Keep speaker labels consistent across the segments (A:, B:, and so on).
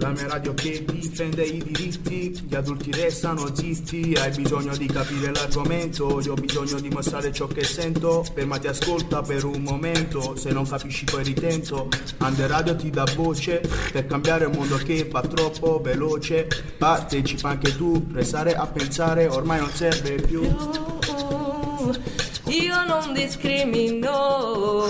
A: La mia radio che difende i diritti, gli adulti restano zitti, hai bisogno di capire l'argomento, io ho bisogno di mostrare ciò che sento, fermati ascolta per un momento, se non capisci poi ritento, Under Radio ti dà voce, per cambiare un mondo che va troppo veloce, partecipa anche tu, restare a pensare ormai non serve più.
B: Io non discrimino,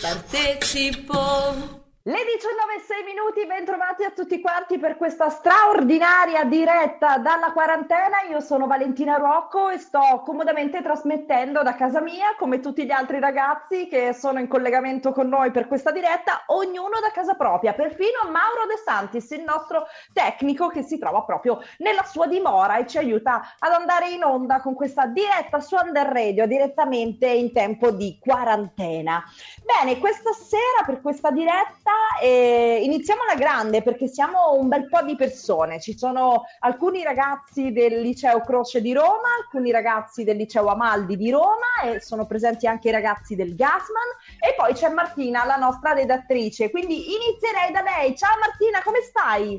B: partecipo.
C: Le 19 e 6 minuti, bentrovati a tutti quanti per questa straordinaria diretta dalla quarantena. Io sono Valentina Rocco e sto comodamente trasmettendo da casa mia, come tutti gli altri ragazzi che sono in collegamento con noi per questa diretta, ognuno da casa propria, perfino Mauro De Santis, il nostro tecnico che si trova proprio nella sua dimora e ci aiuta ad andare in onda con questa diretta su Under Radio direttamente in tempo di quarantena. Bene, questa sera per questa diretta e iniziamo alla grande perché siamo un bel po' di persone. Ci sono alcuni ragazzi del liceo Croce di Roma, alcuni ragazzi del liceo Amaldi di Roma e sono presenti anche i ragazzi del Gasman e poi c'è Martina, la nostra redattrice. Quindi inizierei da lei. Ciao Martina, come stai?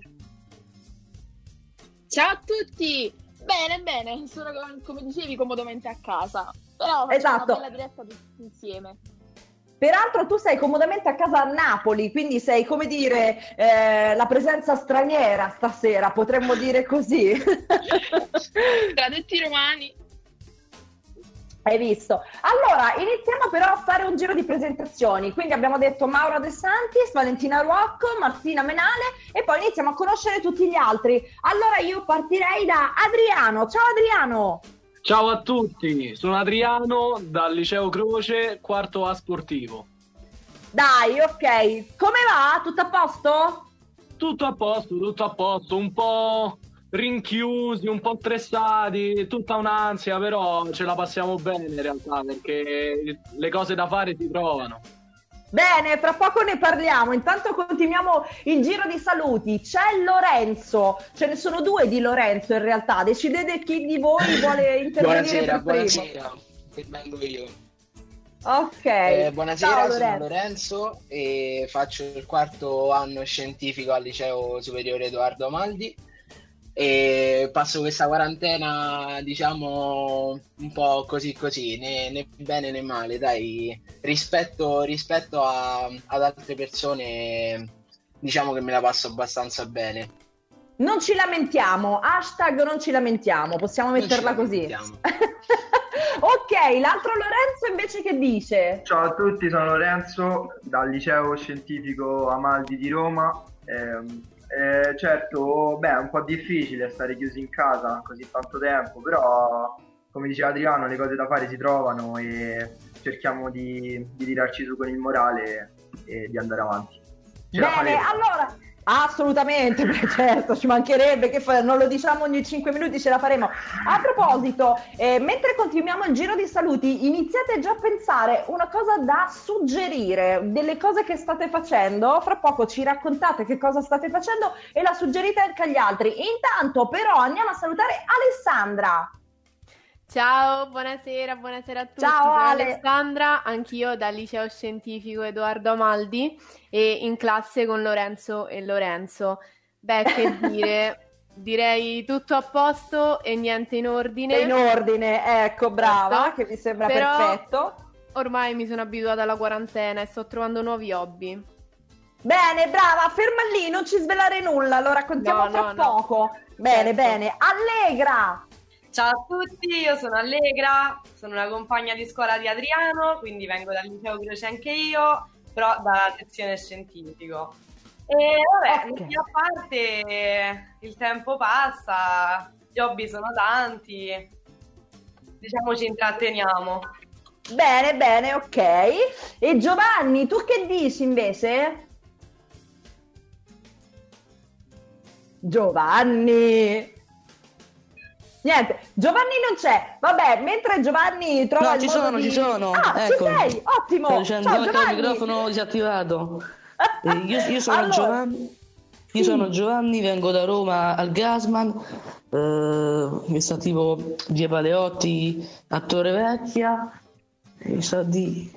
D: Ciao a tutti! Bene, bene, sono come dicevi comodamente a casa, però
C: Esatto.
D: una bella diretta tutti insieme.
C: Peraltro tu sei comodamente a casa a Napoli, quindi sei come dire eh, la presenza straniera stasera, potremmo dire così.
D: Tradetti romani.
C: Hai visto? Allora, iniziamo però a fare un giro di presentazioni. Quindi abbiamo detto Maura De Santis, Valentina Ruocco, Martina Menale e poi iniziamo a conoscere tutti gli altri. Allora io partirei da Adriano. Ciao Adriano!
E: Ciao a tutti, sono Adriano dal liceo Croce, quarto A sportivo.
C: Dai, ok. Come va? Tutto a posto?
E: Tutto a posto, tutto a posto, un po' rinchiusi, un po' stressati, tutta un'ansia, però ce la passiamo bene in realtà perché le cose da fare si trovano.
C: Bene, fra poco ne parliamo. Intanto continuiamo il giro di saluti. C'è Lorenzo, ce ne sono due di Lorenzo in realtà. Decidete chi di voi vuole intervenire
F: Buonasera, buonasera, vengo io.
C: Ok.
F: Eh, buonasera,
C: Ciao,
F: sono
C: Lorenzo.
F: Lorenzo e faccio il quarto anno scientifico al liceo superiore Edoardo Amaldi e passo questa quarantena, diciamo, un po' così così, né, né bene né male, dai, rispetto, rispetto a- ad altre persone, diciamo che me la passo abbastanza bene.
C: Non ci lamentiamo, hashtag non ci lamentiamo, possiamo metterla così. ok, l'altro Lorenzo invece che dice?
G: Ciao a tutti, sono Lorenzo dal liceo scientifico Amaldi di Roma. Ehm, eh, certo, beh, è un po' difficile stare chiusi in casa così tanto tempo, però come diceva Adriano, le cose da fare si trovano e cerchiamo di, di tirarci su con il morale e di andare avanti. Ce
C: Bene, allora, assolutamente, certo, ci mancherebbe, che fa- non lo diciamo ogni 5 minuti, ce la faremo. A proposito, eh, mentre continuiamo il giro di saluti, iniziate già a pensare una cosa da suggerire, delle cose che state facendo, fra poco ci raccontate che cosa state facendo e la suggerite anche agli altri. Intanto però andiamo a salutare Alessandra.
H: Ciao, buonasera, buonasera a tutti.
C: Ciao,
H: Sono
C: Ale.
H: Alessandra, anch'io dal liceo scientifico Edoardo Amaldi e in classe con Lorenzo e Lorenzo. Beh, che dire, direi tutto a posto e niente in ordine.
C: In ordine, ecco, brava,
H: Certo.
C: che mi sembra
H: Però-
C: perfetto.
H: Ormai mi sono abituata alla quarantena e sto trovando nuovi hobby.
C: Bene, brava, ferma lì, non ci svelare nulla, lo raccontiamo
H: No, no, no.
C: poco. Bene,
H: Certo.
C: bene. Allegra!
I: Ciao a tutti, io sono Allegra, sono una compagna di scuola di Adriano, quindi vengo dal liceo Croce anche io, però dalla sezione scientifico. E vabbè,
C: Ok.
I: metti a parte, il tempo passa, gli hobby sono tanti, diciamo ci intratteniamo.
C: Bene, bene, ok. E Giovanni, tu che dici invece? Giovanni! Niente, Giovanni non c'è. Vabbè, mentre Giovanni trova
J: No, ci sono,
C: di...
J: ci sono.
C: Ah,
J: Ecco.
C: ci sei, ottimo.
J: Sto dicendo
C: Ciao
J: anche il
C: Giovanni.
J: microfono disattivato. Eh, io, io sono
C: Allora,
J: Giovanni. Io
C: sì.
J: sono Giovanni, vengo da Roma al Gasman, eh, mi sta tipo via Paleotti a Torre Vecchia, mi sa di...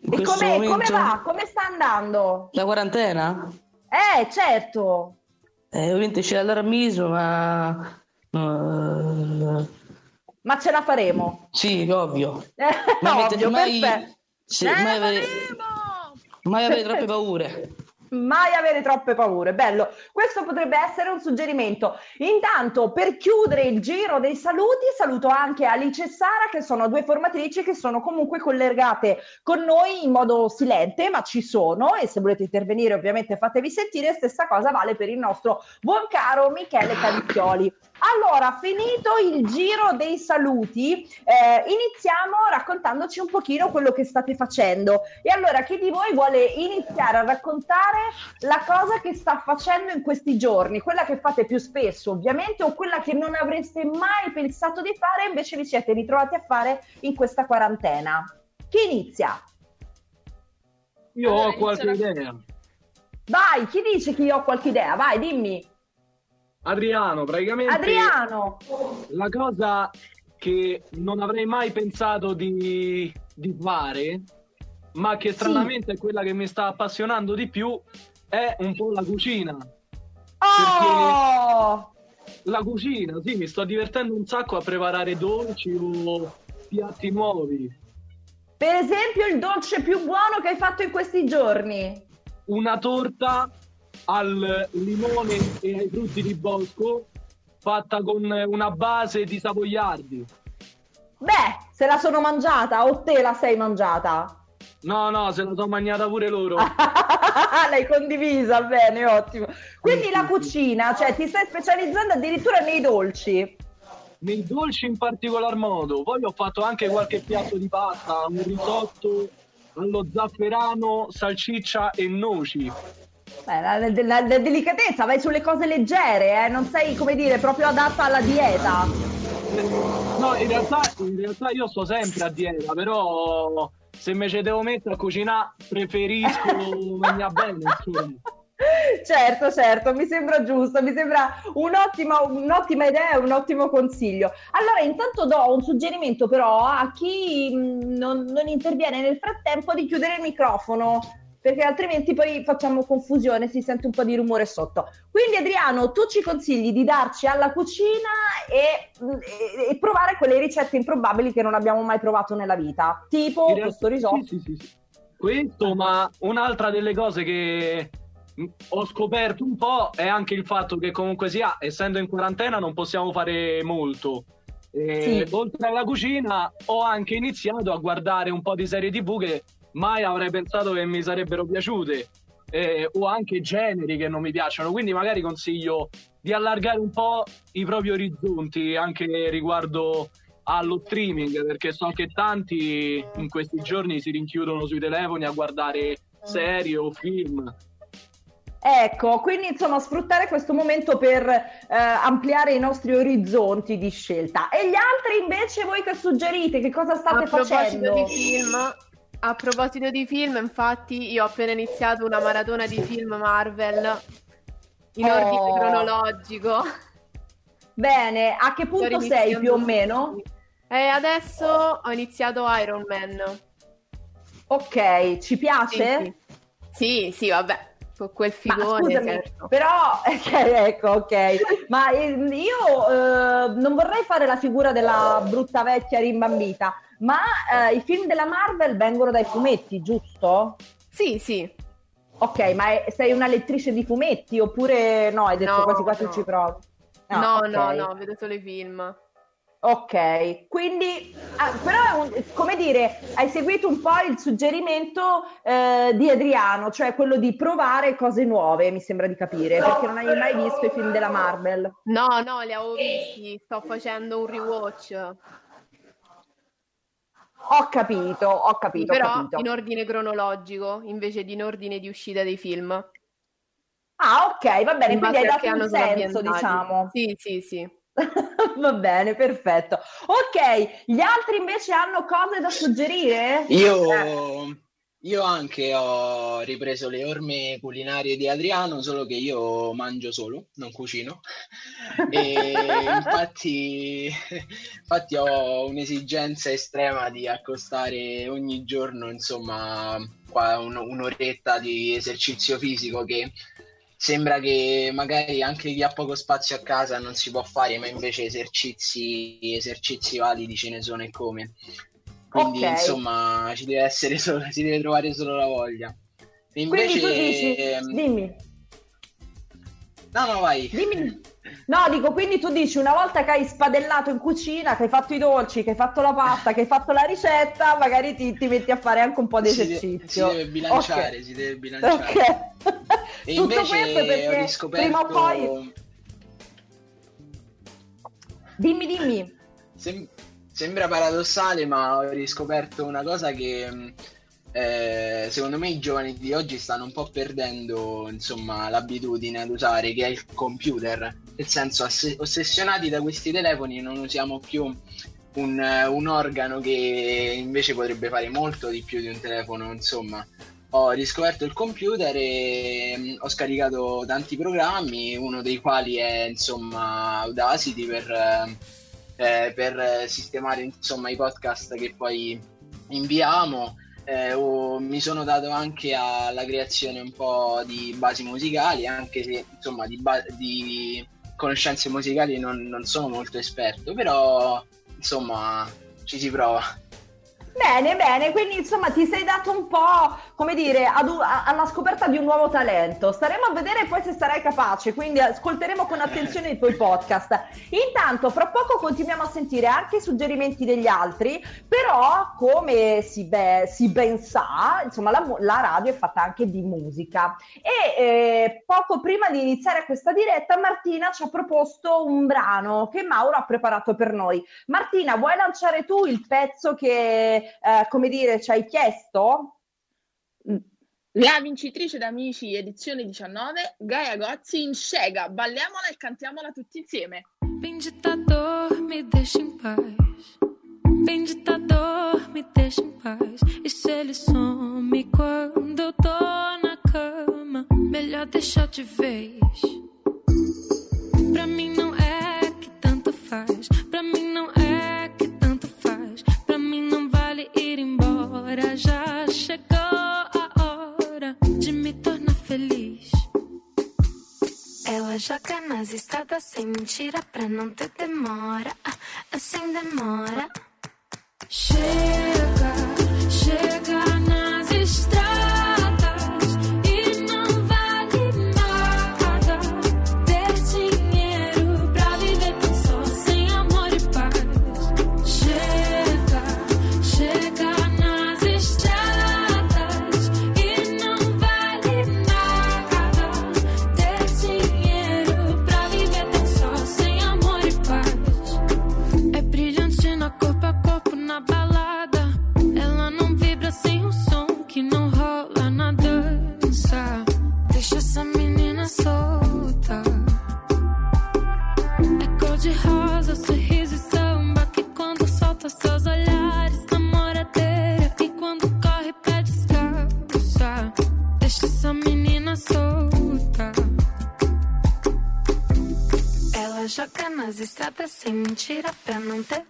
C: E come, come va? Come sta andando?
J: La quarantena?
C: Eh, certo.
J: Eh, ovviamente c'è l'allarmismo, ma... eh,
C: Ma ce la faremo.
J: sì, ovvio.
C: Eh,
J: Ma
C: ovvio,
J: avete mai, sì,
C: Ce
J: mai avere, mai avere troppe paure.
C: Mai avere troppe paure, bello. Questo potrebbe essere un suggerimento. Intanto, per chiudere il giro dei saluti, saluto anche Alice e Sara, che sono due formatrici che sono comunque collegate con noi in modo silente, ma ci sono e se volete intervenire ovviamente fatevi sentire. Stessa cosa vale per il nostro buon caro Michele Cavicchioli. Allora, finito il giro dei saluti, eh, iniziamo raccontandoci un pochino quello che state facendo. E allora, chi di voi vuole iniziare a raccontare la cosa che sta facendo in questi giorni? Quella che fate più spesso, ovviamente, o quella che non avreste mai pensato di fare, invece vi siete ritrovati a fare in questa quarantena? Chi inizia?
E: Io
D: Allora,
E: ho qualche idea.
C: Vai, chi dice che io ho qualche idea? Vai, dimmi.
E: Adriano, praticamente
C: Adriano.
E: la cosa che non avrei mai pensato di, di fare, ma che stranamente è quella che mi sta appassionando di più, è un po' la cucina.
C: Oh!
E: La cucina, sì, mi sto divertendo un sacco a preparare dolci o piatti nuovi.
C: Per esempio, il dolce più buono che hai fatto in questi giorni?
E: Una torta al limone e ai frutti di bosco fatta con una base di savoiardi.
C: Beh, se la sono mangiata o te la sei mangiata?
E: No, no, se la sono mangiata pure loro.
C: L'hai condivisa, bene, ottimo. Quindi la cucina, cioè ti stai specializzando addirittura nei dolci.
E: Nei dolci in particolar modo. Poi ho fatto anche qualche piatto di pasta, un risotto allo zafferano, salsiccia e noci.
C: Beh, la, la- la- delicatezza, vai sulle cose leggere, eh? non sei, come dire, proprio adatta alla dieta.
E: No, in realtà, in realtà io sto sempre a dieta, però se me ci devo mettere a cucinare preferisco mangiare bene, insomma.
C: Certo, certo, mi sembra giusto, mi sembra un'ottima, un'ottima idea un ottimo consiglio. Allora, intanto do un suggerimento però a chi mh, non, non interviene nel frattempo di chiudere il microfono, perché altrimenti poi facciamo confusione, si sente un po' di rumore sotto. Quindi Adriano, tu ci consigli di darci alla cucina e, e- e provare quelle ricette improbabili che non abbiamo mai provato nella vita, tipo
E: realtà-
C: questo risotto.
E: sì, sì, sì. Questo, ma un'altra delle cose che ho scoperto un po' è anche il fatto che comunque sia, essendo in quarantena, non possiamo fare molto. E
C: Sì.
E: Oltre alla cucina, ho anche iniziato a guardare un po' di serie TV che mai avrei pensato che mi sarebbero piaciute. eh, o anche generi che non mi piacciono, quindi magari consiglio di allargare un po' i propri orizzonti anche riguardo allo streaming, perché so che tanti in questi giorni si rinchiudono sui telefoni a guardare serie o film.
C: Ecco, quindi insomma sfruttare questo momento per eh, ampliare i nostri orizzonti di scelta. E gli altri invece voi che suggerite? Che cosa state
H: a proposito
C: facendo?
H: di film, a proposito di film, infatti, io ho appena iniziato una maratona di film Marvel in
C: Oh.
H: ordine cronologico.
C: Bene, a che punto
H: Sto
C: sei più o meno?
H: E adesso ho iniziato Iron Man.
C: Ok, ci piace?
H: Sì, sì, sì, vabbè, con quel
C: Ma
H: figone,
C: scusami,
H: certo.
C: però, ecco, ok. Ma eh, io eh, non vorrei fare la figura della brutta vecchia rimbambita, ma eh, i film della Marvel vengono dai fumetti, giusto?
H: Sì, sì.
C: Ok, ma è- sei una lettrice di fumetti oppure no? Hai detto
H: No,
C: quasi quasi
H: no.
C: ci provi. Ah,
H: no,
C: ok.
H: no, no, vedo solo i film.
C: Ok, quindi ah, però è un- come dire, hai seguito un po' il suggerimento eh, di Adriano, cioè quello di provare cose nuove, mi sembra di capire, perché non hai mai visto i film della Marvel.
H: No, no, li avevo visti, sto facendo un rewatch.
C: Ho capito, ho capito, ho
H: Però
C: capito.
H: in ordine cronologico, invece di in ordine di uscita dei film.
C: Ah, ok, va bene,
H: In
C: quindi hai dato un senso, diciamo.
H: Sì, sì, sì.
C: Va bene, perfetto. Ok, gli altri invece hanno cose da suggerire?
F: Io, io anche ho ripreso le orme culinarie di Adriano, solo che io mangio solo, non cucino. E infatti, infatti ho un'esigenza estrema di accostare ogni giorno, insomma, qua un- un'oretta di esercizio fisico che sembra che magari anche chi ha poco spazio a casa non si può fare, ma invece esercizi, esercizi validi ce ne sono e come. Quindi
C: Ok.
F: insomma ci deve essere solo, si deve trovare solo la voglia. E invece...
C: tu dici,
F: ehm,
C: dimmi,
F: No, no, vai.
C: dimmi. No, dico, quindi tu dici una volta che hai spadellato in cucina, che hai fatto i dolci, che hai fatto la pasta, che hai fatto la ricetta, magari ti, ti metti a fare anche un po' di
F: Si, de-
C: esercizio.
F: si deve bilanciare,
C: Ok.
F: si deve bilanciare.
C: Ok.
F: E
C: Tutto
F: invece
C: questo
F: ho
C: perché
F: riscoperto...
C: prima o poi... Dimmi, dimmi.
F: Sem- sembra paradossale, ma ho riscoperto una cosa che mh, eh, secondo me i giovani di oggi stanno un po' perdendo, insomma, l'abitudine ad usare, che è il computer. Nel senso, ass- ossessionati da questi telefoni, non usiamo più un, eh, un organo che invece potrebbe fare molto di più di un telefono, insomma. Ho riscoperto il computer e mh, ho scaricato tanti programmi, uno dei quali è insomma Audacity per, eh, per sistemare insomma i podcast che poi inviamo. Eh, ho- mi sono dato anche alla creazione un po' di basi musicali, anche se insomma di, ba- di conoscenze musicali non, non sono molto esperto, però insomma ci si prova.
C: Bene, bene, quindi insomma ti sei dato un po', come dire, ad a- alla scoperta di un nuovo talento. Staremo a vedere poi se sarai capace, quindi ascolteremo con attenzione i tuoi podcast. Intanto, fra poco continuiamo a sentire anche i suggerimenti degli altri, però come si, be- si ben sa, insomma la, la radio è fatta anche di musica. E eh, poco prima di iniziare questa diretta, Martina ci ha proposto un brano che Mauro ha preparato per noi. Martina, vuoi lanciare tu il pezzo che, eh, come dire, ci hai chiesto?
D: La vincitrice d'Amici edizione 19, Gaia Gozzi in Scega. Balliamola e cantiamola tutti insieme.
K: Bem ditador, me deixa em paz. Bem ditador, me deixa em paz. E se ele some quando eu tô na cama, melhor deixar de vez. Pra mim não é que tanto faz. Pra mim não é que tanto faz. Pra mim não vale ir embora. Já chegou a hora de me tornar feliz. Ela joga nas estradas sem mentira pra não ter demora. Ah, sem demora. Chega, chega nas estradas sem mentira pra não ter.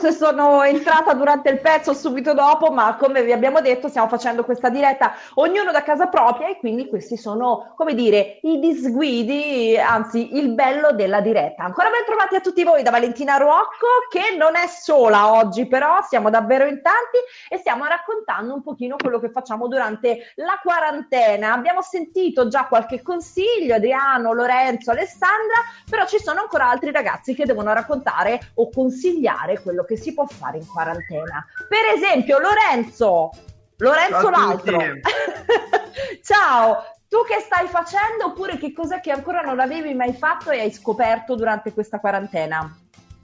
C: Se sono entrata durante il pezzo o subito dopo, ma come vi abbiamo detto stiamo facendo questa diretta ognuno da casa propria e quindi questi sono, come dire, i disguidi, anzi il bello della diretta. Ancora ben trovati a tutti voi da Valentina Ruocco, che non è sola oggi però, siamo davvero in tanti e stiamo raccontando un pochino quello che facciamo durante la quarantena. Abbiamo sentito già qualche consiglio, Adriano, Lorenzo, Alessandra, però ci sono ancora altri ragazzi che devono raccontare o consigliare quello che si può fare in quarantena. Per esempio, Lorenzo, Lorenzo
G: Ciao
C: l'altro. Ciao, tu che stai facendo oppure che cos'è che ancora non avevi mai fatto e hai scoperto durante questa quarantena?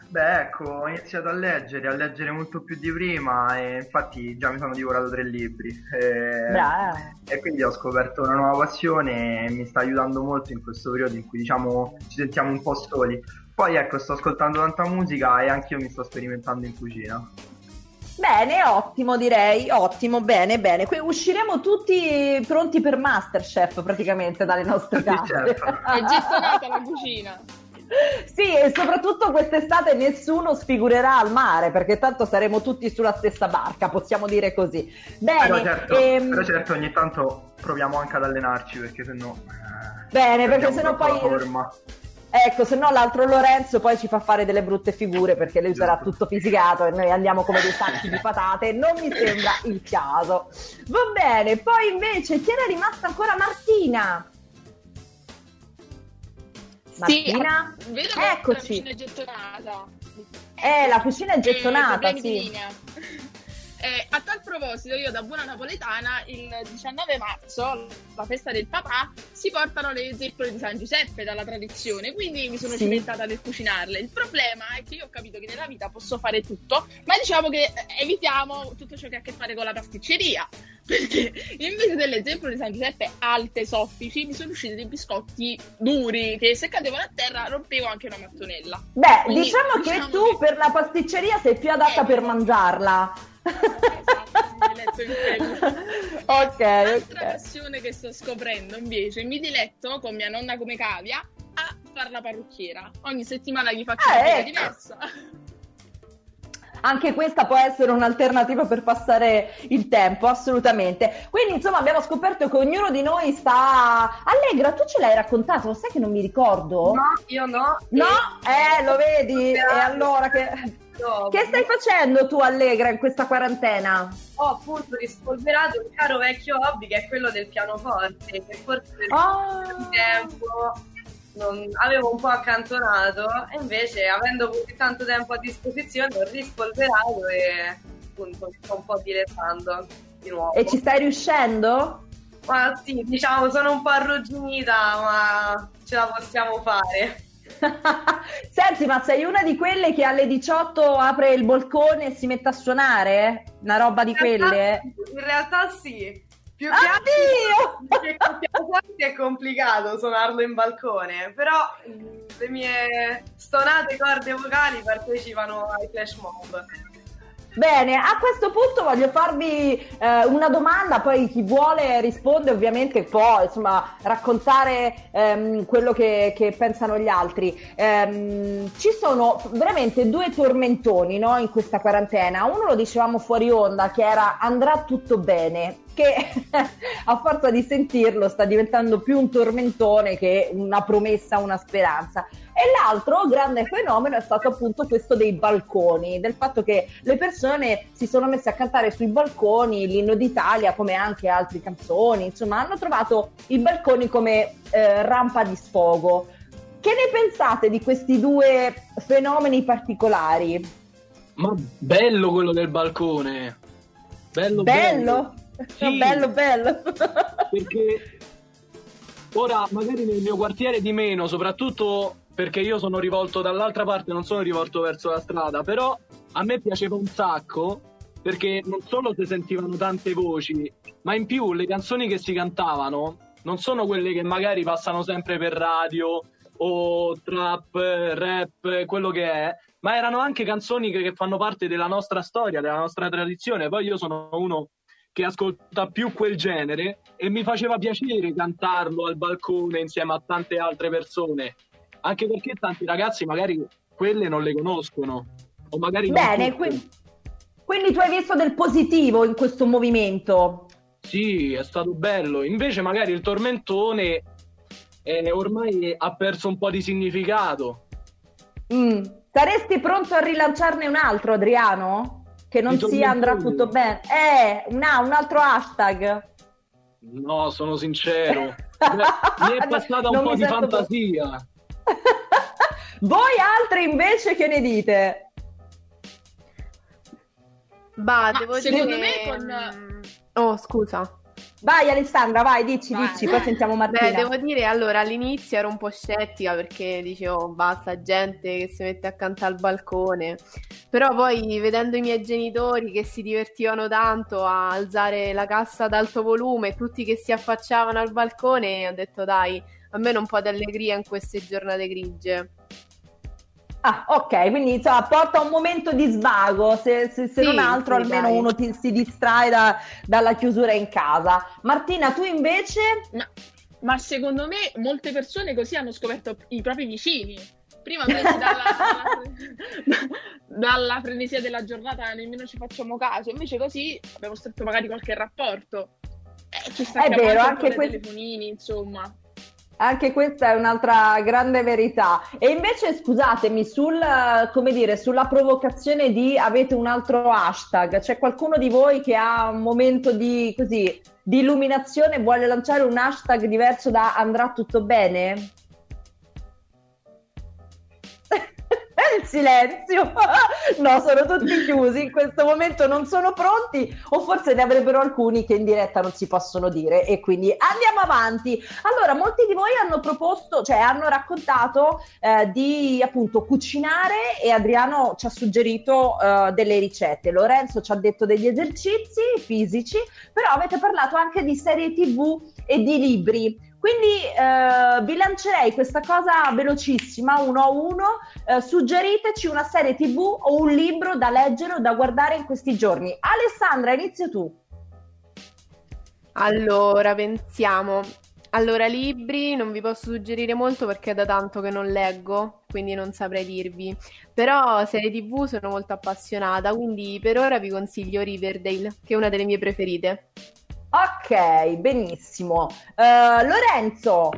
G: Beh, ecco, ho iniziato a leggere, a leggere molto più di prima e infatti già mi sono divorato tre libri. E,
C: Bravo.
G: e quindi ho scoperto una nuova passione e mi sta aiutando molto in questo periodo in cui diciamo ci sentiamo un po' soli. Poi ecco, sto ascoltando tanta musica e anche io mi sto sperimentando in cucina.
C: Bene, ottimo direi, ottimo, bene, bene. Qui usciremo tutti pronti per Masterchef praticamente dalle nostre case.
D: È gettonata la cucina.
C: Sì, e soprattutto quest'estate nessuno sfigurerà al mare perché tanto saremo tutti sulla stessa barca, possiamo dire così. Bene,
G: Però certo,
C: ehm,
G: però certo ogni tanto proviamo anche ad allenarci perché sennò... eh,
C: bene, perché sennò
G: la
C: poi
G: forma.
C: Ecco, se no l'altro Lorenzo poi ci fa fare delle brutte figure perché lui sarà tutto fisicato e noi andiamo come dei sacchi di patate. Non mi sembra il caso. Va bene, poi invece chi era rimasta ancora Martina? Martina?
D: Sì, vedo
C: Eccoci.
D: la cucina è gettonata.
C: Eh, la cucina è gettonata,
D: Eh,
C: sì.
D: Eh, a tal proposito, io da buona napoletana, il 19 marzo, la festa del papà, si portano le zeppole di San Giuseppe dalla tradizione, quindi mi sono
C: Sì.
D: cimentata nel cucinarle. Il problema è che io ho capito che nella vita posso fare tutto, ma diciamo che eh, evitiamo tutto ciò che ha a che fare con la pasticceria, perché invece delle zeppole di San Giuseppe alte, soffici, mi sono usciti dei biscotti duri che se cadevano a terra rompevo anche una mattonella.
C: Beh,
D: Quindi,
C: diciamo, che
D: diciamo
C: tu per la pasticceria sei più adatta per mangiarla. Ok,
D: Altra
C: ok.
D: passione che sto scoprendo invece, mi diletto con mia nonna come cavia a fare la parrucchiera. Ogni settimana gli faccio
C: Ah,
D: una cosa
C: ecco.
D: diversa.
C: Anche questa può essere un'alternativa per passare il tempo, assolutamente. Quindi, insomma, abbiamo scoperto che ognuno di noi sta. Allegra, tu ce l'hai raccontato? Lo sai che non mi ricordo?
I: No, io no.
C: No? Eh, lo vedi? E allora che. Che stai facendo tu, Allegra, in questa quarantena?
I: Ho appunto rispolverato un caro vecchio hobby che è quello del pianoforte, che forse per di tempo non avevo un po' accantonato e invece avendo così tanto tempo a disposizione ho rispolverato e appunto mi sto un po' dilettando di nuovo.
C: E ci stai riuscendo?
I: Ma sì, diciamo sono un po' arrugginita, ma ce la possiamo fare.
C: Senti, ma sei una di quelle che alle 18 apre il balcone e si mette a suonare? Una roba di
I: In realtà-
C: quelle?
I: In realtà sì. Più che
C: Oddio!
I: altro è complicato suonarlo in balcone, però mh, le mie stonate corde vocali partecipano ai flash mob.
C: Bene, a questo punto voglio farvi eh, una domanda, poi chi vuole risponde ovviamente può insomma, raccontare ehm, quello che, che pensano gli altri. Ehm, ci sono veramente due tormentoni no, in questa quarantena, uno lo dicevamo fuori onda che era andrà tutto bene, che a forza di sentirlo sta diventando più un tormentone che una promessa, una speranza. E l'altro grande fenomeno è stato appunto questo dei balconi, del fatto che le persone si sono messe a cantare sui balconi l'inno d'Italia come anche altre canzoni, insomma hanno trovato i balconi come eh, rampa di sfogo. Che ne pensate di questi due fenomeni particolari?
E: Ma bello quello del balcone. Bello,
C: Bello?
E: Sì.
C: bello, bello.
E: Perché ora magari nel mio quartiere di meno, soprattutto perché io sono rivolto dall'altra parte, non sono rivolto verso la strada, però a me piaceva un sacco perché non solo si sentivano tante voci, ma in più le canzoni che si cantavano non sono quelle che magari passano sempre per radio o trap, rap, quello che è, ma erano anche canzoni che, che fanno parte della nostra storia, della nostra tradizione. Poi io sono uno che ascolta più quel genere e mi faceva piacere cantarlo al balcone insieme a tante altre persone, anche perché tanti ragazzi magari quelle non le conoscono. O magari non
C: Bene, qui- quindi tu hai visto del positivo in questo movimento.
E: Sì, è stato bello. Invece magari il tormentone eh, ormai ha perso un po' di significato.
C: Mm. Saresti pronto a rilanciarne un altro, Adriano? Che non sia andrà tutto bene. Eh, una- un altro hashtag.
E: No, sono sincero. Mi è
C: No,
E: passata
C: non
E: un po'
C: mi
E: di fantasia.
C: Voi altri invece che ne dite?
H: Bah,
D: Ma
H: devo
D: secondo
H: dire...
D: me con-
H: mm, Oh, scusa.
C: Vai Alessandra, vai, dici,
D: Vai.
C: dici, poi sentiamo Martina.
H: Beh, devo dire, allora all'inizio ero un po' scettica perché dicevo basta gente che si mette accanto al balcone, però poi vedendo i miei genitori che si divertivano tanto a alzare la cassa ad alto volume, tutti che si affacciavano al balcone, ho detto dai, a me un po' di allegria in queste giornate grigie.
C: Ah, ok, quindi insomma porta un momento di svago, se, se- se
H: Sì,
C: non altro
H: sì,
C: almeno
H: dai.
C: uno ti- si distrae da- dalla chiusura in casa. Martina, tu invece?
D: Ma, ma secondo me molte persone così hanno scoperto i propri vicini. Prima presi dalla, dalla, dalla frenesia della giornata nemmeno ci facciamo caso, invece così abbiamo stretto magari qualche rapporto. Eh, ci
C: È
D: stacchiamo
C: vero,
D: anche,
C: anche
D: anche
C: que-
D: telefonini, insomma.
C: Anche questa è un'altra grande verità. E invece scusatemi, sul, eh, come dire, sulla provocazione di avete un altro hashtag, c'è qualcuno di voi che ha un momento di, così, di illuminazione e vuole lanciare un hashtag diverso da andrà tutto bene? Il silenzio, no, sono tutti chiusi in questo momento, non sono pronti, o forse ne avrebbero alcuni che in diretta non si possono dire. E quindi andiamo avanti. Allora, molti di voi hanno proposto, cioè hanno raccontato eh, di appunto cucinare e Adriano ci ha suggerito eh, delle ricette. Lorenzo ci ha detto degli esercizi fisici, però avete parlato anche di serie TV e di libri. Quindi eh, vi lancerei questa cosa velocissima, uno a uno. Eh, suggeriteci una serie TV o un libro da leggere o da guardare in questi giorni. Alessandra, inizia tu.
H: Allora, pensiamo. Allora, libri non vi posso suggerire molto perché è da tanto che non leggo, quindi non saprei dirvi. Però serie TV sono molto appassionata, quindi per ora vi consiglio Riverdale, che è una delle mie preferite.
C: Ok, benissimo. Eh, Lorenzo,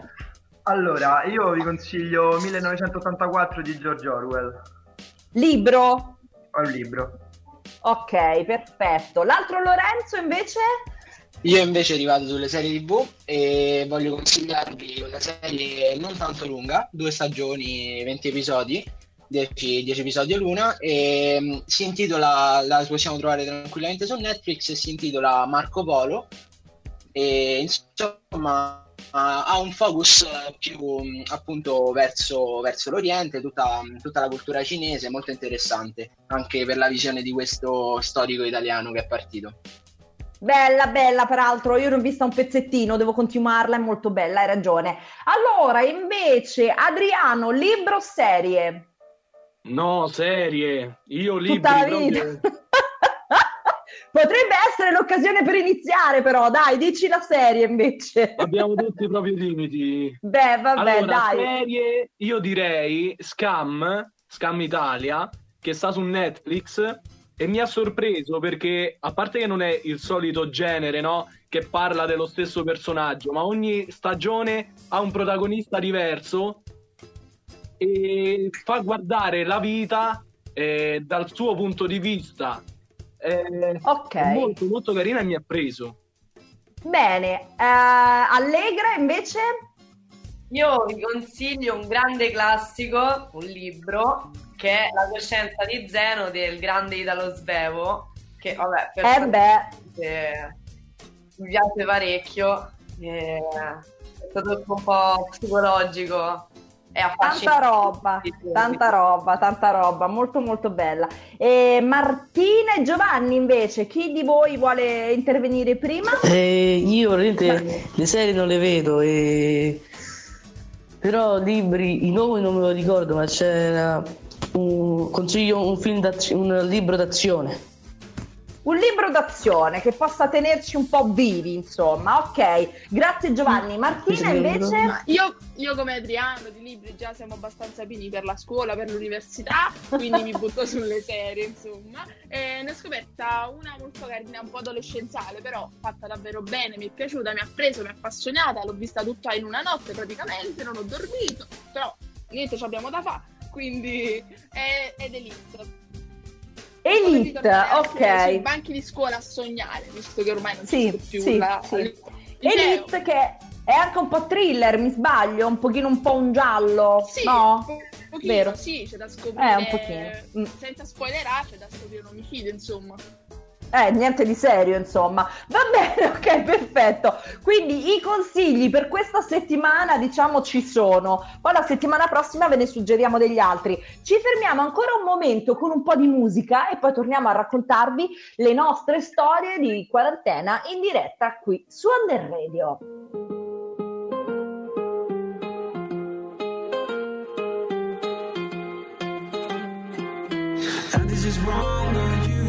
G: Allora, io vi consiglio 1984 di George Orwell,
C: libro.
G: è un libro.
C: Ok, perfetto. L'altro Lorenzo invece?
F: Io invece arrivato sulle serie TV e voglio consigliarvi una serie non tanto lunga, due stagioni, 20 episodi, 10, 10 episodi l'una, e mm, si intitola, la possiamo trovare tranquillamente su Netflix, e si intitola Marco Polo e insomma ha un focus eh, più mm, appunto verso, verso l'Oriente, tutta, tutta la cultura cinese, molto interessante anche per la visione di questo storico italiano che è partito.
C: Bella, bella, peraltro, io ne ho vista un pezzettino, devo continuarla, è molto bella, hai ragione. Allora, invece, Adriano, libro o serie?
E: No, serie. Io libri
C: Tutta la vita.
E: proprio-
C: Potrebbe essere l'occasione per iniziare, però, dai, dici la serie invece.
E: Abbiamo tutti i propri limiti.
C: Beh, vabbè,
E: allora,
C: dai.
E: serie, io direi Scam, Scam Italia, che sta su Netflix e mi ha sorpreso perché, a parte che non è il solito genere, no? Che parla dello stesso personaggio, ma ogni stagione ha un protagonista diverso e fa guardare la vita eh, dal suo punto di vista. Eh,
C: Ok.
E: È molto, molto carina e mi ha preso.
C: Bene, eh, Allegra invece?
I: Io vi consiglio un grande classico, un libro, che è La coscienza di Zeno del grande Italo Svevo, che vabbè,
C: Eh beh,
I: mi piace parecchio, e questo tocco un po' psicologico è
C: tanta roba, tanta roba, tanta roba, molto molto bella. E Martina e Giovanni invece, chi di voi vuole intervenire prima?
J: Eh, io veramente le serie non le vedo, e... però libri, i nomi non me lo ricordo, ma c'era un consiglio un film un libro d'azione.
C: Un libro d'azione che possa tenerci un po' vivi, insomma. Ok, grazie Giovanni. Martina invece...
D: Io, io come Adriano di libri già siamo abbastanza pieni per la scuola, per l'università, quindi mi butto sulle serie, insomma. E ne ho scoperta una molto carina, un po' adolescenziale, però fatta davvero bene, mi è piaciuta, mi ha preso, mi ha appassionata, l'ho vista tutta in una notte praticamente, non ho dormito, però niente ci abbiamo da fare, quindi è, ed Elite.
C: Elite,
D: ritornare anche Sui
C: ok.
D: banchi di scuola a sognare, visto che ormai non
C: Sì,
D: c'è più
C: sì,
D: la...
C: sì. Elite che è anche un po' thriller, mi sbaglio? Un pochino un po' un giallo,
D: Sì,
C: no?
D: un pochino,
C: Vero.
D: sì, c'è da scoprire.
C: Eh, un pochino. Mm.
D: Senza spoilerare, c'è da scoprire un omicidio, insomma.
C: Eh, niente di serio, insomma. Va bene, ok, perfetto. Quindi i consigli per questa settimana, diciamo, ci sono. Poi la settimana prossima ve ne suggeriamo degli altri. Ci fermiamo ancora un momento con un po' di musica e poi torniamo a raccontarvi le nostre storie di quarantena in diretta qui su Under Radio.
L: And this is wrong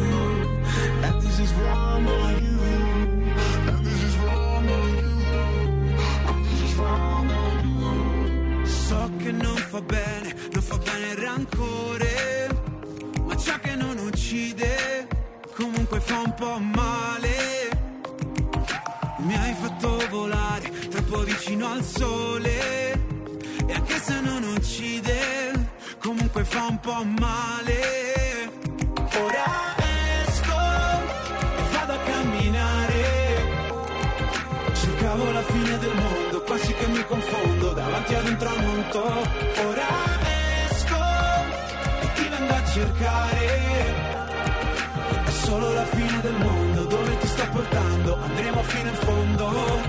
L: fa un po' male. Mi Cercavo la fine del mondo, quasi che mi confondo davanti ad un tramonto. Ora esco e ti vengo a cercare. È solo la fine del mondo, dove ti sto portando? Andremo fino in fondo.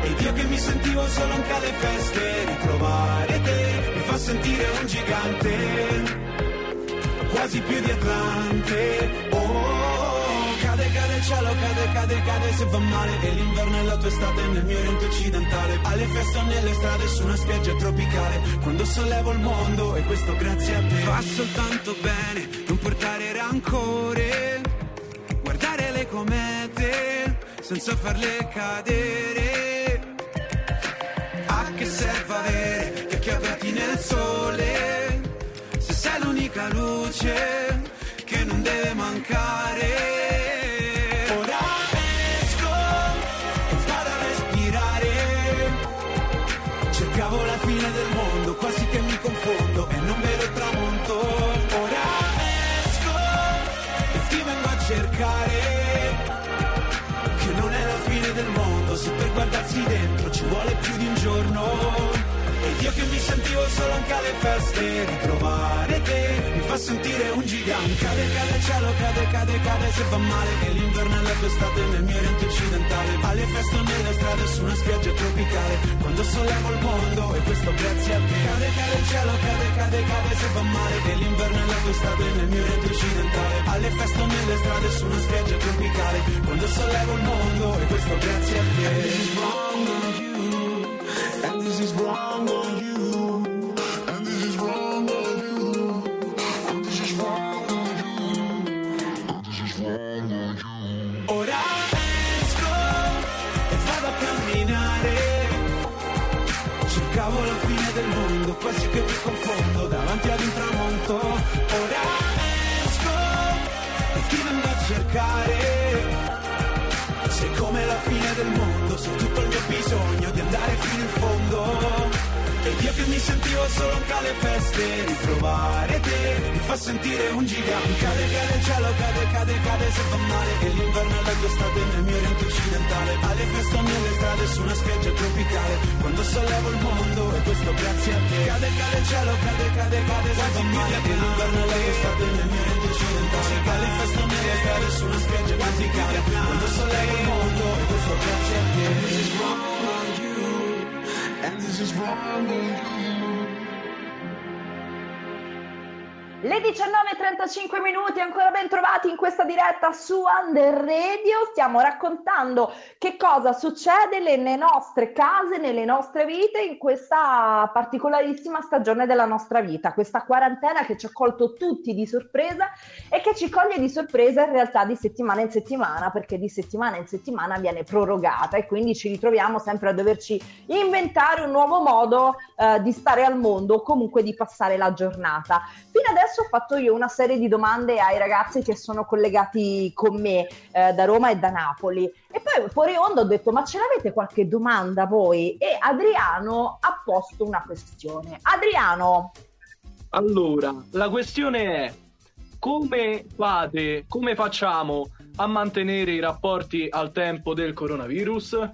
L: Ed io che mi sentivo solo un cale feste, ritrovare te mi fa sentire un gigante, quasi più di Atlante. Cielo, cade, cade, cade se va male. E l'inverno è la tua estate nel mio oriente occidentale. Alle feste nelle strade su una spiaggia tropicale. Quando sollevo il mondo, e questo grazie a te. Fa soltanto bene non portare rancore, guardare le comete senza farle cadere. A che serve avere gli occhi aperti nel sole? Se sei l'unica luce guardarsi dentro ci vuole più di un giorno. Ed io che mi sentivo solo anche alle feste, ritrovare te mi fa sentire un gigante. Cade, cade cielo, cade, cade, cade se fa male. Che l'inverno è la tua estate nel mio oriente occidentale. Alle feste nelle strade su una spiaggia tropicale. Quando sollevo il mondo e questo grazie a te. Cade, cade cielo, cade, cade, cade se fa male. Che l'inverno è la tua estate nel mio oriente occidentale. Alle feste nelle strade su una spiaggia tropicale. Quando sollevo il mondo e questo grazie a te. Quasi che mi confondo davanti ad un tramonto. Ora esco e ti a cercare. Sei come la fine del mondo, sei tutto il mio bisogno di andare fino in fondo. Ed io che mi sentivo solo un cale feste, ritrovare te mi fa sentire un gigante. Cade, cade il cielo, cade, cade, cade se fa male. E l'inverno è la tua estate nel mio oriente occidentale. Alle feste nelle strade su una spiaggia tropicale. Quando sollevo il mondo e questo grazie a te. Cade, cade il cielo, cade, cade, cade se fa male. E l'inverno è la tua estate nel mio oriente occidentale. Alle feste nelle strade su una spiaggia tropicale. Quando sollevo il mondo e questo grazie a te. This is wrong
C: Le 19.35 minuti, ancora ben trovati in questa diretta su Under Radio. Stiamo raccontando che cosa succede nelle nostre case, nelle nostre vite in questa particolarissima stagione della nostra vita, questa quarantena che ci ha colto tutti di sorpresa e che ci coglie di sorpresa in realtà di settimana in settimana, perché di settimana in settimana viene prorogata e quindi ci ritroviamo sempre a doverci inventare un nuovo modo eh, di stare al mondo o comunque di passare la giornata. Fino adesso ho fatto io una serie di domande ai ragazzi che sono collegati con me eh, da Roma e da Napoli e poi fuori onda ho detto ma ce l'avete qualche domanda voi? E Adriano ha posto una questione. Adriano,
E: Allora, la questione è come fate, come facciamo a mantenere i rapporti al tempo del coronavirus?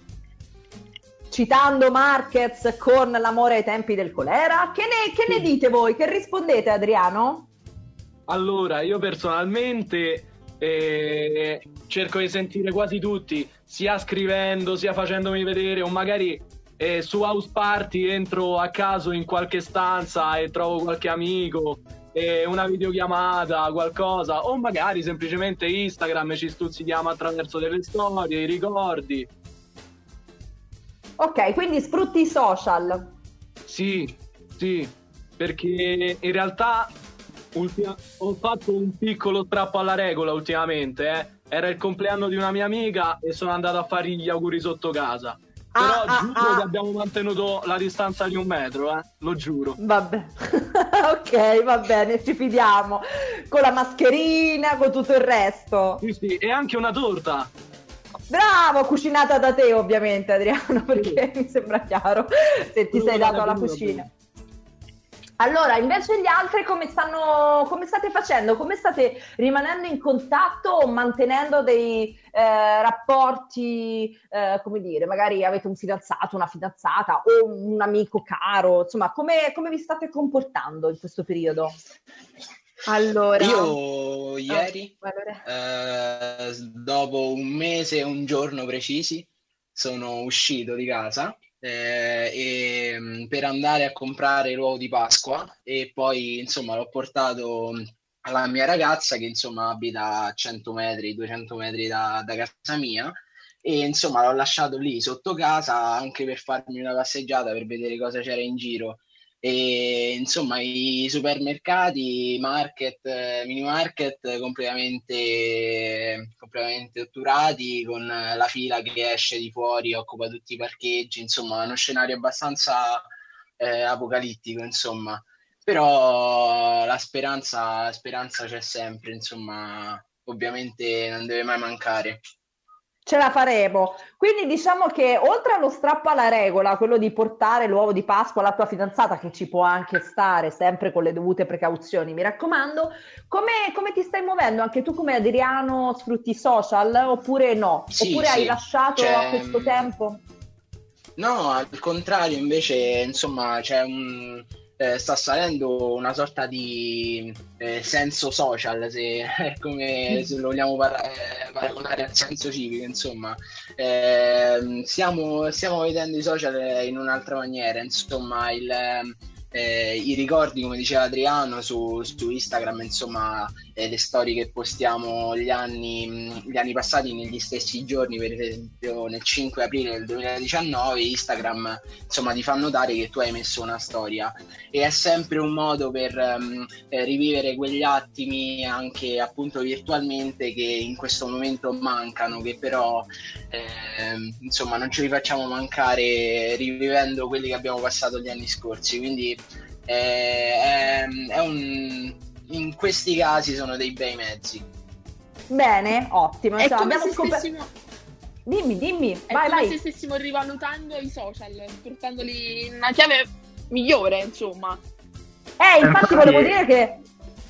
C: citando Marquez con l'amore ai tempi del colera, che ne, che ne dite voi? Che rispondete Adriano?
E: Allora, io personalmente eh, cerco di sentire quasi tutti, sia scrivendo, sia facendomi vedere, o magari eh, su House Party entro a caso in qualche stanza e trovo qualche amico, eh, una videochiamata, qualcosa, o magari semplicemente Instagram ci stuzzichiamo attraverso delle storie, i ricordi.
C: Ok, quindi sfrutti i social.
E: Sì, sì, perché in realtà ultima- ho fatto un piccolo strappo alla regola ultimamente. eh. Era il compleanno di una mia amica e sono andato a fargli gli auguri sotto casa. Però
C: Ah, ah,
E: giuro
C: ah.
E: che abbiamo mantenuto la distanza di un metro, eh, lo giuro.
C: Vabbè, ok, va bene, ci fidiamo. Con la mascherina, con tutto il resto.
E: Sì, sì, e anche una torta.
C: Bravo, cucinata da te ovviamente Adriano, perché mi sembra chiaro se ti sei dato alla cucina. Allora, invece gli altri come, stanno, come state facendo? Come state rimanendo in contatto o mantenendo dei eh, rapporti, eh, come dire, magari avete un fidanzato, una fidanzata o un amico caro, insomma, come, come vi state comportando in questo periodo?
H: Allora,
F: Io ieri,
H: vai, Lore.
F: eh, dopo un mese e un giorno precisi, sono uscito di casa eh, e, mh, per andare a comprare l'uovo di Pasqua. E poi insomma l'ho portato alla mia ragazza che insomma abita a 100 metri, 200 metri da, da casa mia. E insomma l'ho lasciato lì sotto casa anche per farmi una passeggiata per vedere cosa c'era in giro e insomma i supermercati, market, eh, mini market completamente, completamente otturati con la fila che esce di fuori, occupa tutti i parcheggi, insomma uno scenario abbastanza eh, apocalittico, insomma. Però la speranza, la speranza c'è sempre, insomma, ovviamente non deve mai mancare.
C: Ce la faremo. Quindi diciamo che oltre allo strappo alla regola, quello di portare l'uovo di Pasqua alla tua fidanzata, che ci può anche stare sempre con le dovute precauzioni, mi raccomando, come, come ti stai muovendo? Anche tu come Adriano sfrutti i social oppure no?
F: Sì,
C: oppure hai
F: sì.
C: lasciato
F: Cioè,
C: a questo tempo?
F: No, al contrario, invece, insomma, c'è un, eh, sta salendo una sorta di eh, senso social, se, come se lo vogliamo par- eh, paragonare al senso civico, insomma. Ehm, stiamo, stiamo vedendo i social in un'altra maniera, insomma, il, eh, i ricordi, come diceva Adriano, su, su Instagram, insomma, eh, le storie che postiamo gli anni, gli anni passati negli stessi giorni, per esempio nel 5 aprile del 2019, Instagram insomma ti fa notare che tu hai messo una storia e è sempre un modo per ehm, eh, rivivere quegli attimi anche appunto virtualmente che in questo momento mancano, che però ehm, insomma non ce li facciamo mancare rivivendo quelli che abbiamo passato gli anni scorsi. Quindi eh, è, è un, in questi casi sono dei bei mezzi.
C: Bene, ottimo.
D: È
C: Insomma, abbiamo scoperto...
D: stessimo,
C: Dimmi, dimmi,
D: è
C: vai,
D: come
C: vai.
D: se stessimo rivalutando i social, portandoli in una chiave migliore, insomma.
C: Eh, infatti
G: Infatti-
C: volevo dire che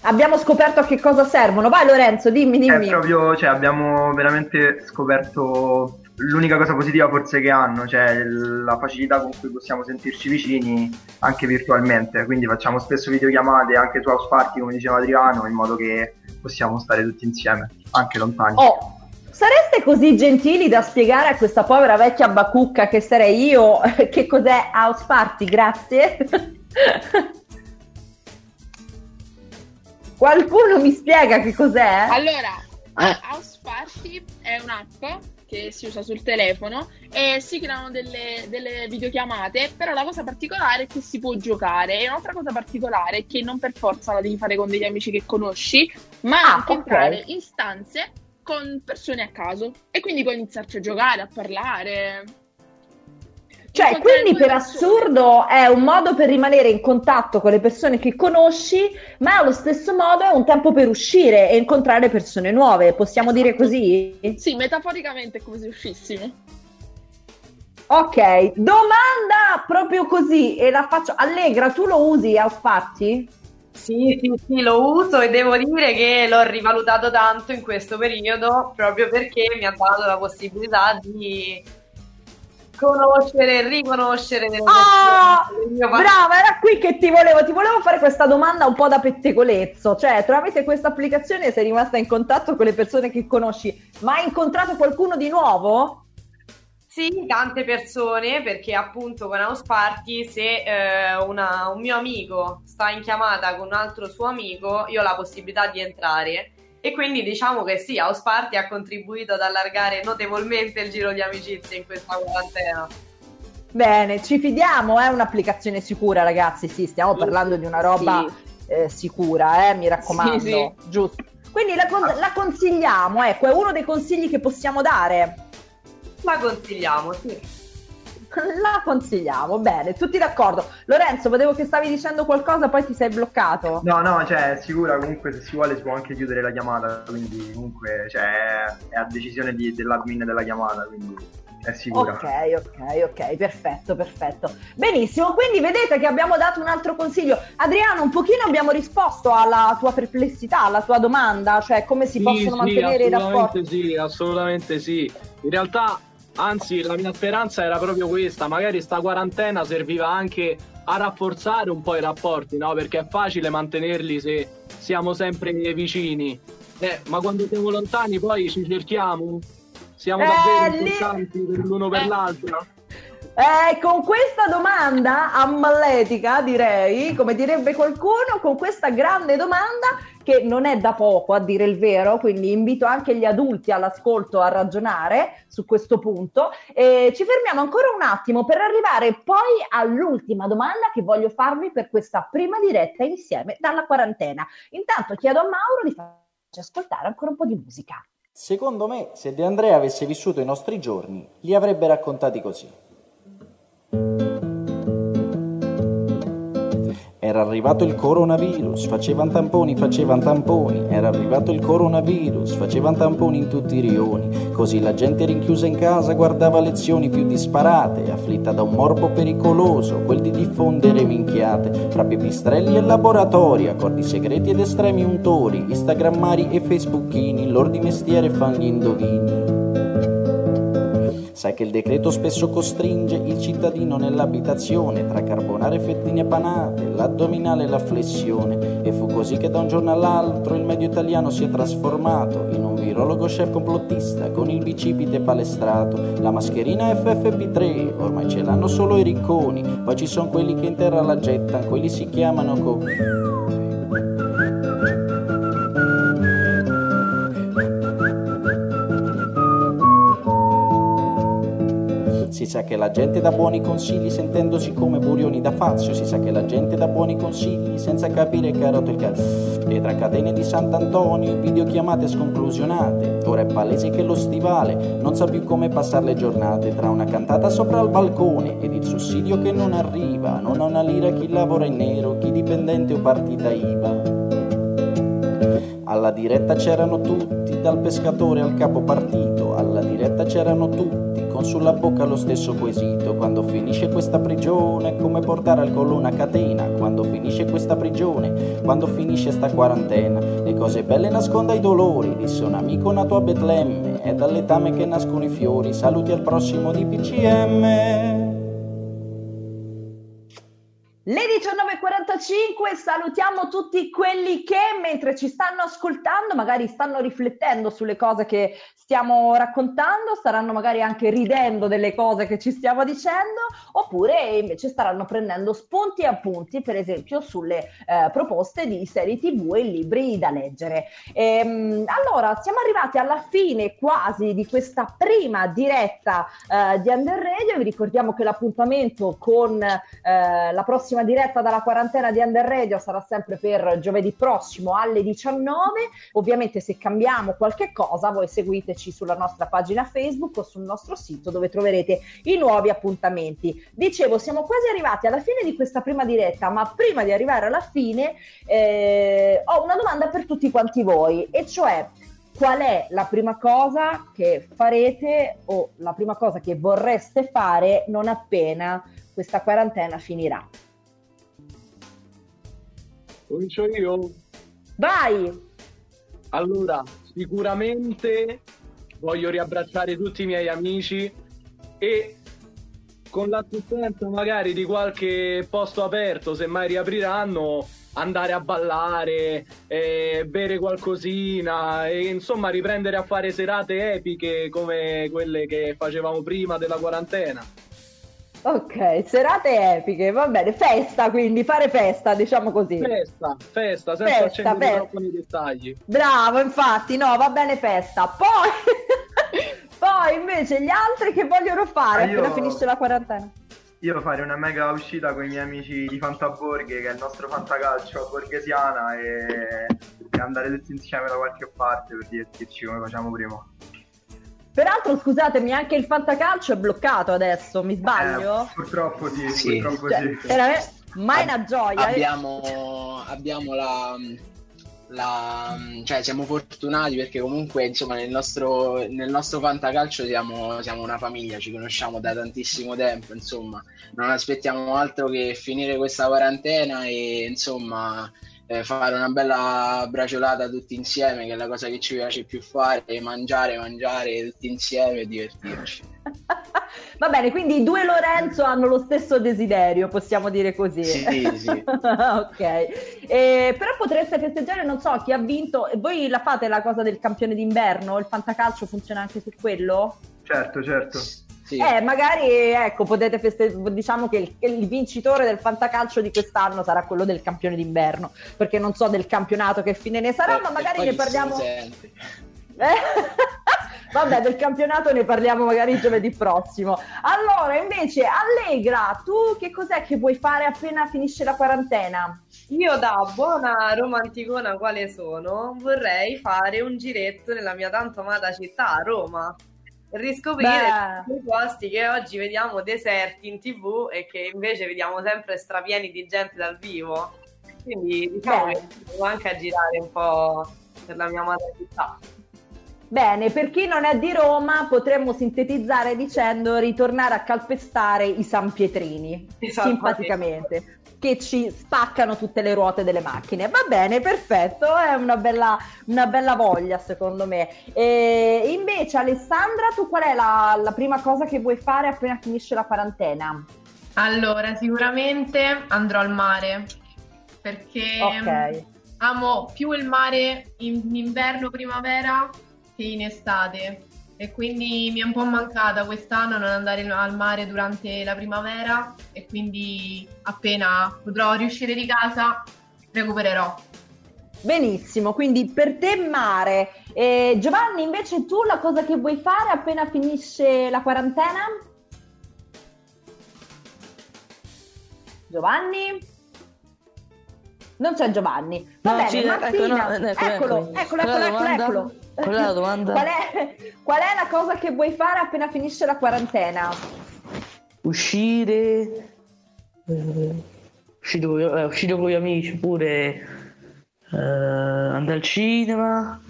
C: abbiamo scoperto a che cosa servono. Vai Lorenzo, dimmi,
G: È
C: dimmi.
G: proprio, cioè, abbiamo veramente scoperto l'unica cosa positiva forse che hanno, cioè la facilità con cui possiamo sentirci vicini anche virtualmente. Quindi facciamo spesso videochiamate anche su House Party, come diceva Adriano, in modo che possiamo stare tutti insieme, anche lontani.
C: Oh, sareste così gentili da spiegare a questa povera vecchia bacucca che sarei io che cos'è House Party? Grazie. Qualcuno mi spiega che cos'è?
D: Allora,
F: Eh.
D: House Party è un'app che si usa sul telefono e si creano delle, delle videochiamate, però la cosa particolare è che si può giocare e un'altra cosa particolare è che non per forza la devi fare con degli amici che conosci, ma
C: Ah,
D: anche
C: ok.
D: entrare in stanze con persone a caso e quindi puoi iniziarci a giocare, a parlare.
C: Cioè, quindi per
D: persone.
C: assurdo è un modo per rimanere in contatto con le persone che conosci, ma allo stesso modo è un tempo per uscire e incontrare persone nuove. Possiamo dire così?
D: Sì, metaforicamente è come se uscissimo.
C: Ok, domanda proprio così e la faccio. Allegra, tu lo usi House Party?
I: Sì, sì, sì, lo uso e devo dire che l'ho rivalutato tanto in questo periodo proprio perché mi ha dato la possibilità di conoscere riconoscere delle
C: Ah, brava, era qui che ti volevo, ti volevo fare questa domanda un po' da pettegolezzo, cioè tramite questa applicazione sei rimasta in contatto con le persone che conosci, ma hai incontrato qualcuno di nuovo?
I: Sì, tante persone, perché appunto con House Party se eh, una- un mio amico sta in chiamata con un altro suo amico, io ho la possibilità di entrare e quindi diciamo che sì, House Party ha contribuito ad allargare notevolmente il giro di amicizie in questa quarantena.
C: Bene, ci fidiamo, è un'applicazione sicura ragazzi, sì, stiamo parlando di una roba eh, sicura, eh, mi raccomando,
D: Sì, sì.
C: giusto. Quindi la, con- la consigliamo, ecco, è uno dei consigli che possiamo dare.
I: La consigliamo, sì.
C: La consigliamo, bene, tutti d'accordo. Lorenzo, vedevo che stavi dicendo qualcosa, poi ti sei bloccato.
G: No, no, cioè, è sicura, comunque se si vuole si può anche chiudere la chiamata, quindi comunque cioè, è a decisione di- dell'admin della chiamata, quindi è sicura.
C: Ok, ok, ok, perfetto, perfetto. Benissimo, quindi vedete che abbiamo dato un altro consiglio. Adriano, un pochino abbiamo risposto alla tua perplessità, alla tua domanda, cioè come si
E: Sì,
C: possono
E: sì,
C: mantenere i rapporti.
E: assolutamente sì, assolutamente sì. In realtà, anzi, la mia speranza era proprio questa. Magari sta quarantena serviva anche a rafforzare un po' i rapporti, no? Perché è facile mantenerli se siamo sempre vicini. Eh, ma quando siamo lontani poi ci cerchiamo. Siamo
C: Eh,
E: davvero
C: lì-
E: importanti per l'uno per l'altro.
C: Eh, con questa domanda amletica, direi, come direbbe qualcuno, con questa grande domanda che non è da poco a dire il vero, quindi invito anche gli adulti all'ascolto a ragionare su questo punto. E ci fermiamo ancora un attimo per arrivare poi all'ultima domanda che voglio farvi per questa prima diretta insieme dalla quarantena. Intanto chiedo a Mauro di farci ascoltare ancora un po' di musica.
M: Secondo me, se De Andrea avesse vissuto i nostri giorni, li avrebbe raccontati così. Era arrivato il coronavirus, facevano tamponi, facevano tamponi. Era arrivato il coronavirus, facevano tamponi in tutti i rioni. Così la gente rinchiusa in casa guardava lezioni più disparate, afflitta da un morbo pericoloso, quel di diffondere minchiate. Fra pipistrelli e laboratori, accordi segreti ed estremi untori, instagrammari e facebookini, lor di mestiere fan gli indovini. Sai che il decreto spesso costringe il cittadino nell'abitazione tra carbonare, fettine panate, l'addominale e la flessione. E fu così che da un giorno all'altro il medio italiano si è trasformato in un virologo chef complottista con il bicipite palestrato. La mascherina FFP3, ormai ce l'hanno solo i ricconi, poi ci sono quelli che in terra la gettano, quelli si chiamano co... sa che la gente dà buoni consigli sentendosi come burioni da fazio. Si sa che la gente dà buoni consigli senza capire che ha rotto il cazzo. E tra catene di Sant'Antonio, videochiamate sconclusionate. Ora è palese che lo stivale non sa più come passare le giornate. Tra una cantata sopra il balcone ed il sussidio che non arriva. Non ha una lira chi lavora in nero, chi dipendente o partita IVA. Alla diretta c'erano tutti, dal pescatore al capo partito. Alla diretta c'erano tutti, con sulla bocca lo stesso quesito. Quando finisce questa prigione, come portare al collo una catena. Quando finisce questa prigione, quando finisce sta quarantena. Le cose belle nasconda i dolori, disse un amico nato a Betlemme. È dall'etame che nascono i fiori. Saluti al prossimo di PCM.
C: Le 19.45 salutiamo tutti quelli che mentre ci stanno ascoltando magari stanno riflettendo sulle cose che stiamo raccontando, staranno magari anche ridendo delle cose che ci stiamo dicendo oppure invece staranno prendendo spunti e appunti per esempio sulle eh, proposte di serie tv e libri da leggere. Ehm, allora siamo arrivati alla fine quasi di questa prima diretta eh, di Under Radio, vi ricordiamo che l'appuntamento con eh, la prossima diretta dalla quarantena di Under Radio sarà sempre per giovedì prossimo alle 19. Ovviamente se cambiamo qualche cosa voi seguiteci sulla nostra pagina Facebook o sul nostro sito dove troverete i nuovi appuntamenti. Dicevo, siamo quasi arrivati alla fine di questa prima diretta, ma prima di arrivare alla fine eh, ho una domanda per tutti quanti voi, e cioè qual è la prima cosa che farete o la prima cosa che vorreste fare non appena questa quarantena finirà?
E: Comincio io.
C: Vai!
E: Allora, sicuramente voglio riabbracciare tutti i miei amici e con l'assistenza magari di qualche posto aperto, se mai riapriranno, andare a ballare, eh, bere qualcosina e insomma riprendere a fare serate epiche come quelle che facevamo prima della quarantena.
C: Ok, serate epiche, va bene, festa quindi, fare festa, diciamo così.
E: Festa, festa, senza
C: Festa,
E: accendere
C: festa.
E: troppo nei dettagli.
C: Bravo, infatti, no, va bene festa. Poi, poi invece gli altri che vogliono fare
G: Ah, io-
C: appena finisce la quarantena.
G: Io fare una mega uscita con i miei amici di Fantaborghe, che è il nostro fantacalcio borghesiana, e, e andare tutti insieme da qualche parte per divertirci come facciamo prima.
C: Peraltro, scusatemi, anche il fantacalcio è bloccato adesso, mi sbaglio?
G: Eh, purtroppo sì,
F: Sì.
G: purtroppo
C: Cioè,
G: sì.
C: veramente, mai una gioia. eh.
F: abbiamo, abbiamo la, la- cioè siamo fortunati perché comunque insomma nel nostro, nel nostro fantacalcio siamo, siamo una famiglia, ci conosciamo da tantissimo tempo, insomma non aspettiamo altro che finire questa quarantena e insomma eh, fare una bella braciolata tutti insieme che è la cosa che ci piace più fare, mangiare, mangiare tutti insieme e divertirci.
C: Va bene, quindi i due Lorenzo hanno lo stesso desiderio, possiamo dire così.
F: Sì, sì.
C: ok, Eh, però potreste festeggiare, non so, chi ha vinto. e Voi la fate la cosa del campione d'inverno? Il fantacalcio funziona anche su quello?
G: Certo, certo.
F: Sì.
C: Eh, magari ecco, potete festeggiare, diciamo che il, il vincitore del fantacalcio di quest'anno sarà quello del campione d'inverno, perché non so del campionato che fine ne sarà,
F: Poi-
C: ma magari ne parliamo. Eh? Vabbè, del campionato ne parliamo magari giovedì prossimo. Allora, invece, Allegra, tu che cos'è che vuoi fare appena finisce la quarantena?
I: Io da buona romanticona quale sono, vorrei fare un giretto nella mia tanto amata città, Roma. Riscoprire
C: Beh.
I: i posti che oggi vediamo deserti in tv e che invece vediamo sempre strapieni di gente dal vivo. Quindi diciamo
C: Beh.
I: che devo anche a girare un po' per la mia amata città.
C: Bene, per chi non è di Roma, potremmo sintetizzare dicendo ritornare a calpestare i San Pietrini,
I: Esattamente.
C: simpaticamente, che ci spaccano tutte le ruote delle macchine. Va bene, perfetto, è una bella, una bella voglia secondo me. E invece Alessandra, tu qual è la, la prima cosa che vuoi fare appena finisce la quarantena?
H: Allora, sicuramente andrò al mare perché
C: Ok.
H: amo più il mare in inverno, primavera che in estate e quindi mi è un po' mancata quest'anno non andare al mare durante la primavera e quindi appena potrò riuscire di casa recupererò.
C: Benissimo, quindi per te mare. E Giovanni, invece tu la cosa che vuoi fare appena finisce la quarantena? Giovanni? Non c'è Giovanni. Va
J: No,
C: bene,
J: ecco,
C: Martina,
J: no, ecco,
C: eccolo,
J: ecco.
C: eccolo,
J: la
C: eccolo,
J: domanda?
C: eccolo.
J: Qual è la domanda?
C: Qual è, qual è la cosa che vuoi fare appena finisce la quarantena?
J: Uscire, eh, uscire, con, eh, con gli amici pure, eh, andare al cinema.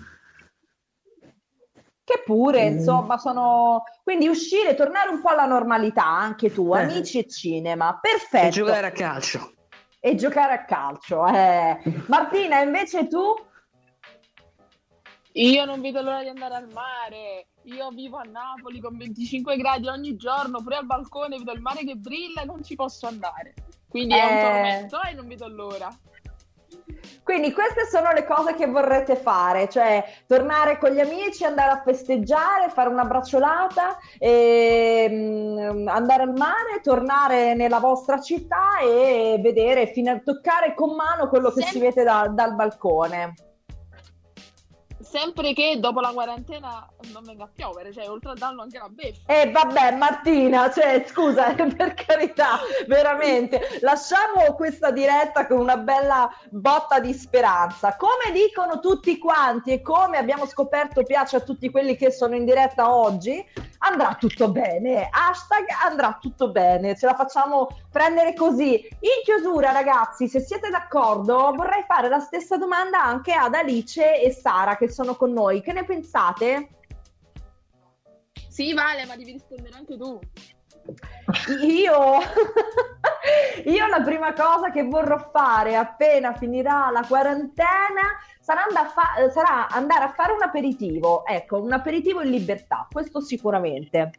C: Che pure,
J: Mm.
C: insomma, sono... Quindi uscire, tornare un po' alla normalità, anche tu,
J: Eh.
C: amici e cinema. Perfetto.
J: E giocare a calcio.
C: E giocare a calcio. eh. Martina, invece tu?
D: Io non vedo l'ora di andare al mare. Io vivo a Napoli con 25 gradi ogni giorno, pure al balcone vedo il mare che brilla e non ci posso andare. Quindi è un
C: Eh.
D: tormento e non vedo l'ora.
C: Quindi queste sono le cose che vorrete fare, cioè tornare con gli amici, andare a festeggiare, fare una bracciolata, ehm, andare al mare, tornare nella vostra città e vedere, fino a toccare con mano quello che
D: Sem-
C: si vede da- dal balcone.
D: Sempre che dopo la quarantena non venga a piovere, cioè oltre al danno anche la beffa.
C: E vabbè, Martina, cioè, scusa, per carità, veramente, lasciamo questa diretta con una bella botta di speranza. Come dicono tutti quanti e come abbiamo scoperto piace a tutti quelli che sono in diretta oggi, andrà tutto bene. Hashtag andrà tutto bene, ce la facciamo prendere così. In chiusura, ragazzi, se siete d'accordo, vorrei fare la stessa domanda anche ad Alice e Sara che sono con noi. Che ne pensate?
D: Sì, Vale, ma devi rispondere anche tu.
C: Io, io la prima cosa che vorrò fare appena finirà la quarantena sarà andare a fare un aperitivo, ecco, un aperitivo in libertà, questo sicuramente.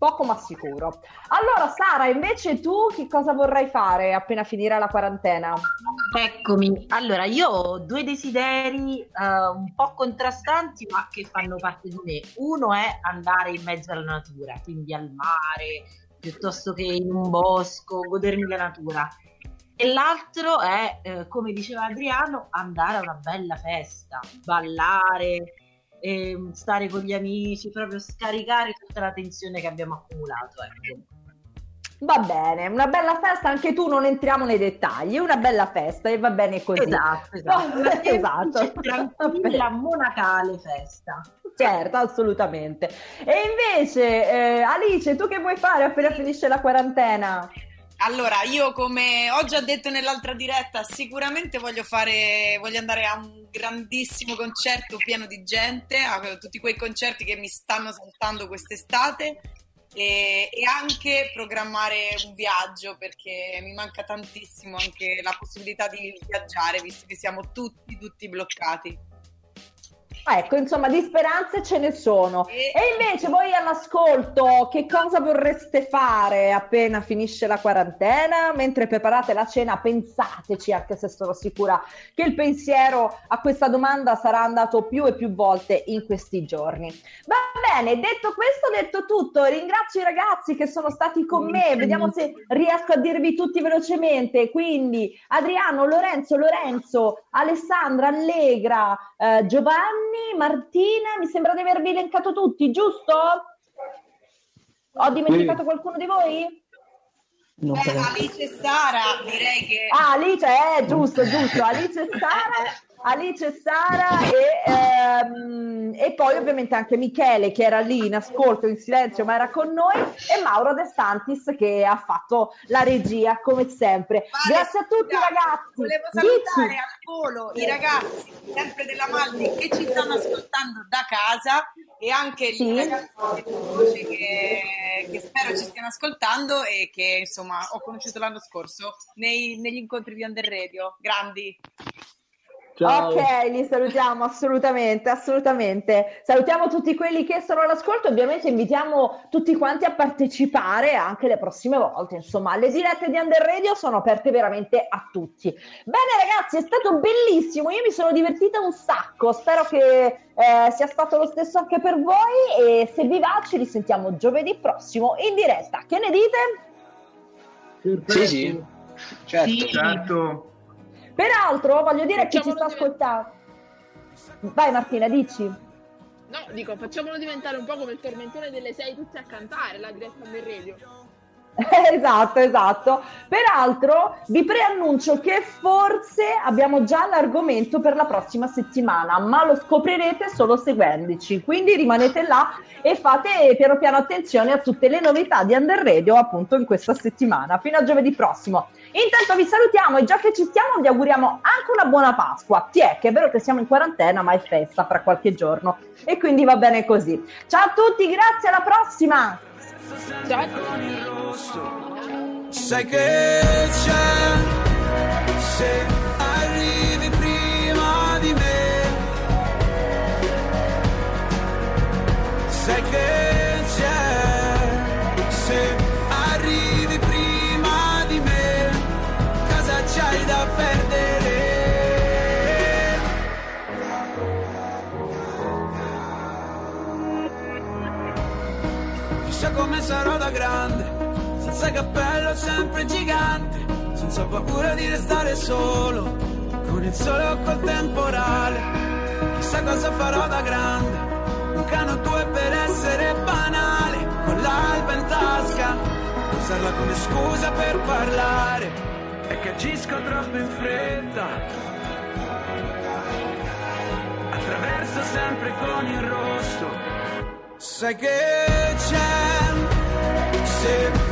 C: Poco ma sicuro. Allora, Sara, invece tu che cosa vorrai fare appena finirà la quarantena?
N: Eccomi, allora io ho due desideri eh, un po' contrastanti ma che fanno parte di me. Uno è andare in mezzo alla natura, quindi al mare, piuttosto che in un bosco, godermi la natura. E l'altro è, eh, come diceva Adriano, andare a una bella festa, ballare, ehm, stare con gli amici, proprio scaricare tutta la tensione che abbiamo accumulato. Ecco.
C: Va bene, una bella festa, anche tu non entriamo nei dettagli, una bella festa e va bene così.
N: Esatto, esatto.
C: No, esatto.
N: tranquilla, monacale festa.
C: Certo, assolutamente. E invece, eh, Alice, tu che vuoi fare appena finisce la quarantena?
O: Allora, io come ho già detto nell'altra diretta, sicuramente voglio fare, voglio andare a un grandissimo concerto pieno di gente, a tutti quei concerti che mi stanno saltando quest'estate e, e anche programmare un viaggio perché mi manca tantissimo anche la possibilità di viaggiare, visto che siamo tutti, tutti bloccati.
C: Ecco, insomma, di speranze ce ne sono. E invece voi all'ascolto, che cosa vorreste fare appena finisce la quarantena? Mentre preparate la cena, pensateci, anche se sono sicura che il pensiero a questa domanda sarà andato più e più volte in questi giorni. Va bene, detto questo, detto tutto, ringrazio i ragazzi che sono stati con me, vediamo se riesco a dirvi tutti velocemente. Quindi Adriano, Lorenzo, Lorenzo, Alessandra, Allegra, eh, Giovanni, Martina, mi sembra di avervi elencato tutti, giusto? Ho dimenticato qualcuno di voi?
N: Beh, Alice e Sara direi che...
C: Ah, Alice, eh, giusto, giusto, Alice e Sara, Alice e Sara e, ehm, e poi ovviamente anche Michele che era lì in ascolto, in silenzio, ma era con noi e Mauro De Santis che ha fatto la regia come sempre. Grazie a tutti ragazzi.
O: Volevo
C: Dici.
O: salutare al volo i ragazzi sempre della Maldi che ci stanno ascoltando da casa e anche i ragazzi che, che spero ci stiano ascoltando e che insomma ho conosciuto l'anno scorso nei- negli incontri di Under Radio. Grandi.
C: Ok, li salutiamo assolutamente, assolutamente. Salutiamo tutti quelli che sono all'ascolto, ovviamente invitiamo tutti quanti a partecipare anche le prossime volte. Insomma, le dirette di Under Radio sono aperte veramente a tutti. Bene ragazzi, è stato bellissimo, io mi sono divertita un sacco, spero che eh, sia stato lo stesso anche per voi e se vi va ci risentiamo giovedì prossimo in diretta. Che ne dite?
F: Sì, sì, certo.
C: Sì.
G: Certo.
C: Peraltro voglio dire a chi ci sta
D: Facciamolo
C: ascoltando. Vai Martina, dici.
D: No, dico, facciamolo diventare un po' come il tormentone delle sei tutti a cantare, la diretta del radio.
C: esatto, esatto. Peraltro vi preannuncio che forse abbiamo già l'argomento per la prossima settimana, ma lo scoprirete solo seguendoci. Quindi rimanete là e fate piano piano attenzione a tutte le novità di Under Radio appunto in questa settimana. Fino a giovedì prossimo. Intanto vi salutiamo e già che ci stiamo vi auguriamo anche una buona Pasqua. Ti è che è vero che siamo in quarantena, ma è festa fra qualche giorno e quindi va bene così. Ciao a tutti, grazie, alla prossima!
D: Ciao!
L: Sai che c'è se arrivi prima di me. Sai che sarò da grande, senza cappello sempre gigante, senza paura di restare solo, con il sole o col temporale. Chissà cosa farò da grande, un cano due per essere banale, con l'alba in tasca, usarla come scusa per parlare, è che agisco troppo in fretta. Attraverso sempre con il rosso Sai che c'è se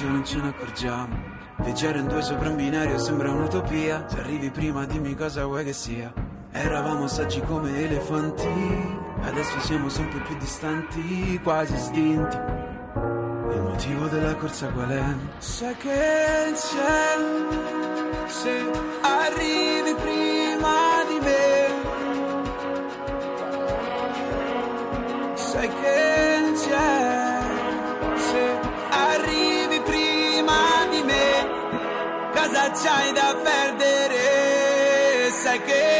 L: l'orologio non ce ne accorgiamo Viaggiare in due sopra un binario sembra un'utopia. Se arrivi prima dimmi cosa vuoi che sia. Eravamo saggi come elefanti. Adesso siamo sempre più distanti, quasi estinti il motivo della corsa qual è? Sai che c'è se arrivi prima di me. Sai che Cosa c'hai da perdere? Sai che